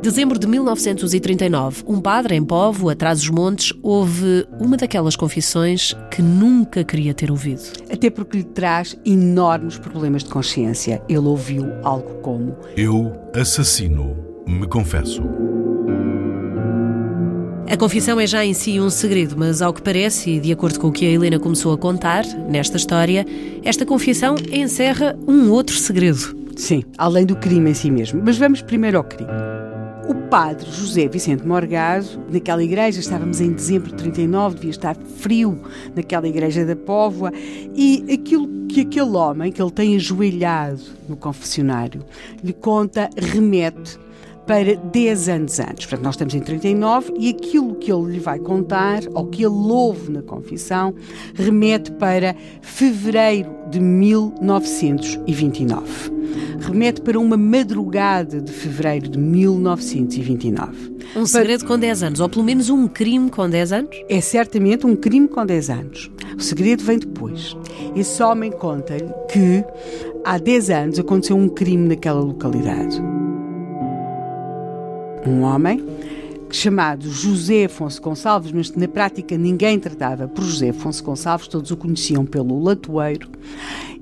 dezembro de 1939, um padre em Povo, atrás dos montes, houve uma daquelas confissões que nunca queria ter ouvido. Até porque lhe traz enormes problemas de consciência. Ele ouviu algo como: Eu assassino, me confesso. A confissão é já em si um segredo, mas ao que parece, e de acordo com o que a Helena começou a contar nesta história, esta confissão encerra um outro segredo. Sim, além do crime em si mesmo. Mas vamos primeiro ao crime. Padre José Vicente Morgado, naquela igreja, estávamos em dezembro de 39, devia estar frio naquela igreja da Póvoa, e aquilo que aquele homem, que ele tem ajoelhado no confessionário, lhe conta, remete para 10 anos antes. Portanto, nós estamos em 39 e aquilo que ele lhe vai contar, ou que ele ouve na confissão, remete para fevereiro de 1929. Remete para uma madrugada de fevereiro de 1929. Um segredo com 10 anos, ou pelo menos um crime com 10 anos? É certamente um crime com 10 anos. O segredo vem depois. Esse homem conta-lhe que há 10 anos aconteceu um crime naquela localidade um homem chamado José Afonso Gonçalves, mas na prática ninguém tratava por José Afonso Gonçalves, todos o conheciam pelo Latoeiro.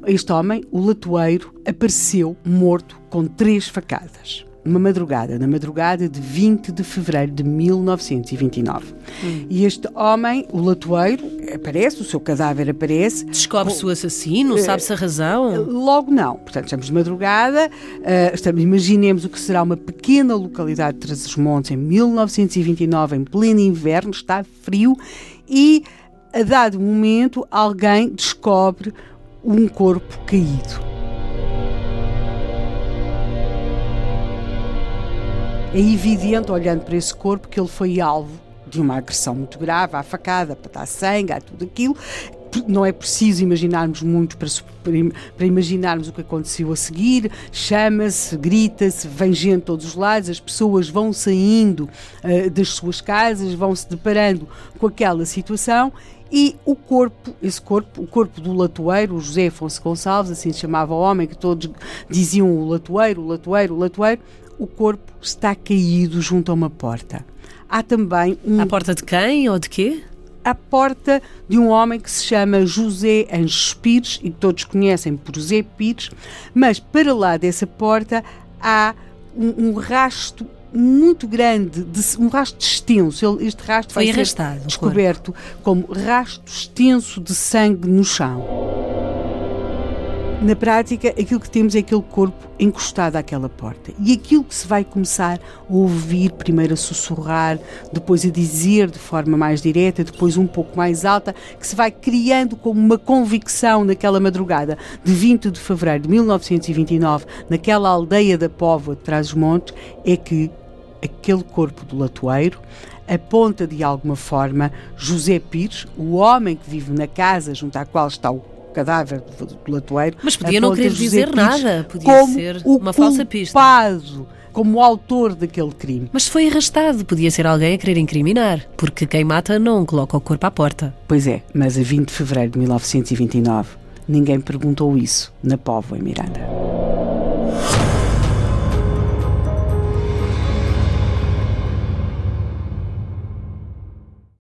Este homem, o Latoeiro, apareceu morto com três facadas numa madrugada, na madrugada de 20 de fevereiro de 1929. Hum. E este homem, o latoeiro, aparece, o seu cadáver aparece. Descobre-se o assassino, uh, sabe-se a razão? Logo não. Portanto, estamos de madrugada, uh, estamos, imaginemos o que será uma pequena localidade de Trás-os-Montes em 1929, em pleno inverno, está frio e, a dado momento, alguém descobre um corpo caído. É evidente, olhando para esse corpo, que ele foi alvo de uma agressão muito grave, à facada, para dar sangue, a tudo aquilo. Não é preciso imaginarmos muito para, para imaginarmos o que aconteceu a seguir. Chama-se, grita-se, vem gente de todos os lados, as pessoas vão saindo uh, das suas casas, vão se deparando com aquela situação e o corpo, esse corpo, o corpo do latoeiro, José Afonso Gonçalves, assim se chamava o homem, que todos diziam o latoeiro, o latoeiro, o latoeiro, o corpo está caído junto a uma porta. Há também um. A porta de quem ou de quê? A porta de um homem que se chama José Anjos Pires e que todos conhecem por José Pires, mas para lá dessa porta há um, um rasto muito grande, de, um rasto extenso. Este rasto foi arrastado, descoberto como rasto extenso de sangue no chão. Na prática, aquilo que temos é aquele corpo encostado àquela porta. E aquilo que se vai começar a ouvir, primeiro a sussurrar, depois a dizer de forma mais direta, depois um pouco mais alta, que se vai criando como uma convicção naquela madrugada de 20 de fevereiro de 1929, naquela aldeia da Póvoa de Trás-os-Montes, é que aquele corpo do latoeiro aponta de alguma forma José Pires, o homem que vive na casa junto à qual está o cadáver do, do latoeiro. Mas podia não querer dizer nada, podia ser uma falsa pista. Como o autor daquele crime. Mas foi arrastado, podia ser alguém a querer incriminar, porque quem mata não coloca o corpo à porta. Pois é, mas a 20 de fevereiro de 1929, ninguém perguntou isso na Póvoa em Miranda.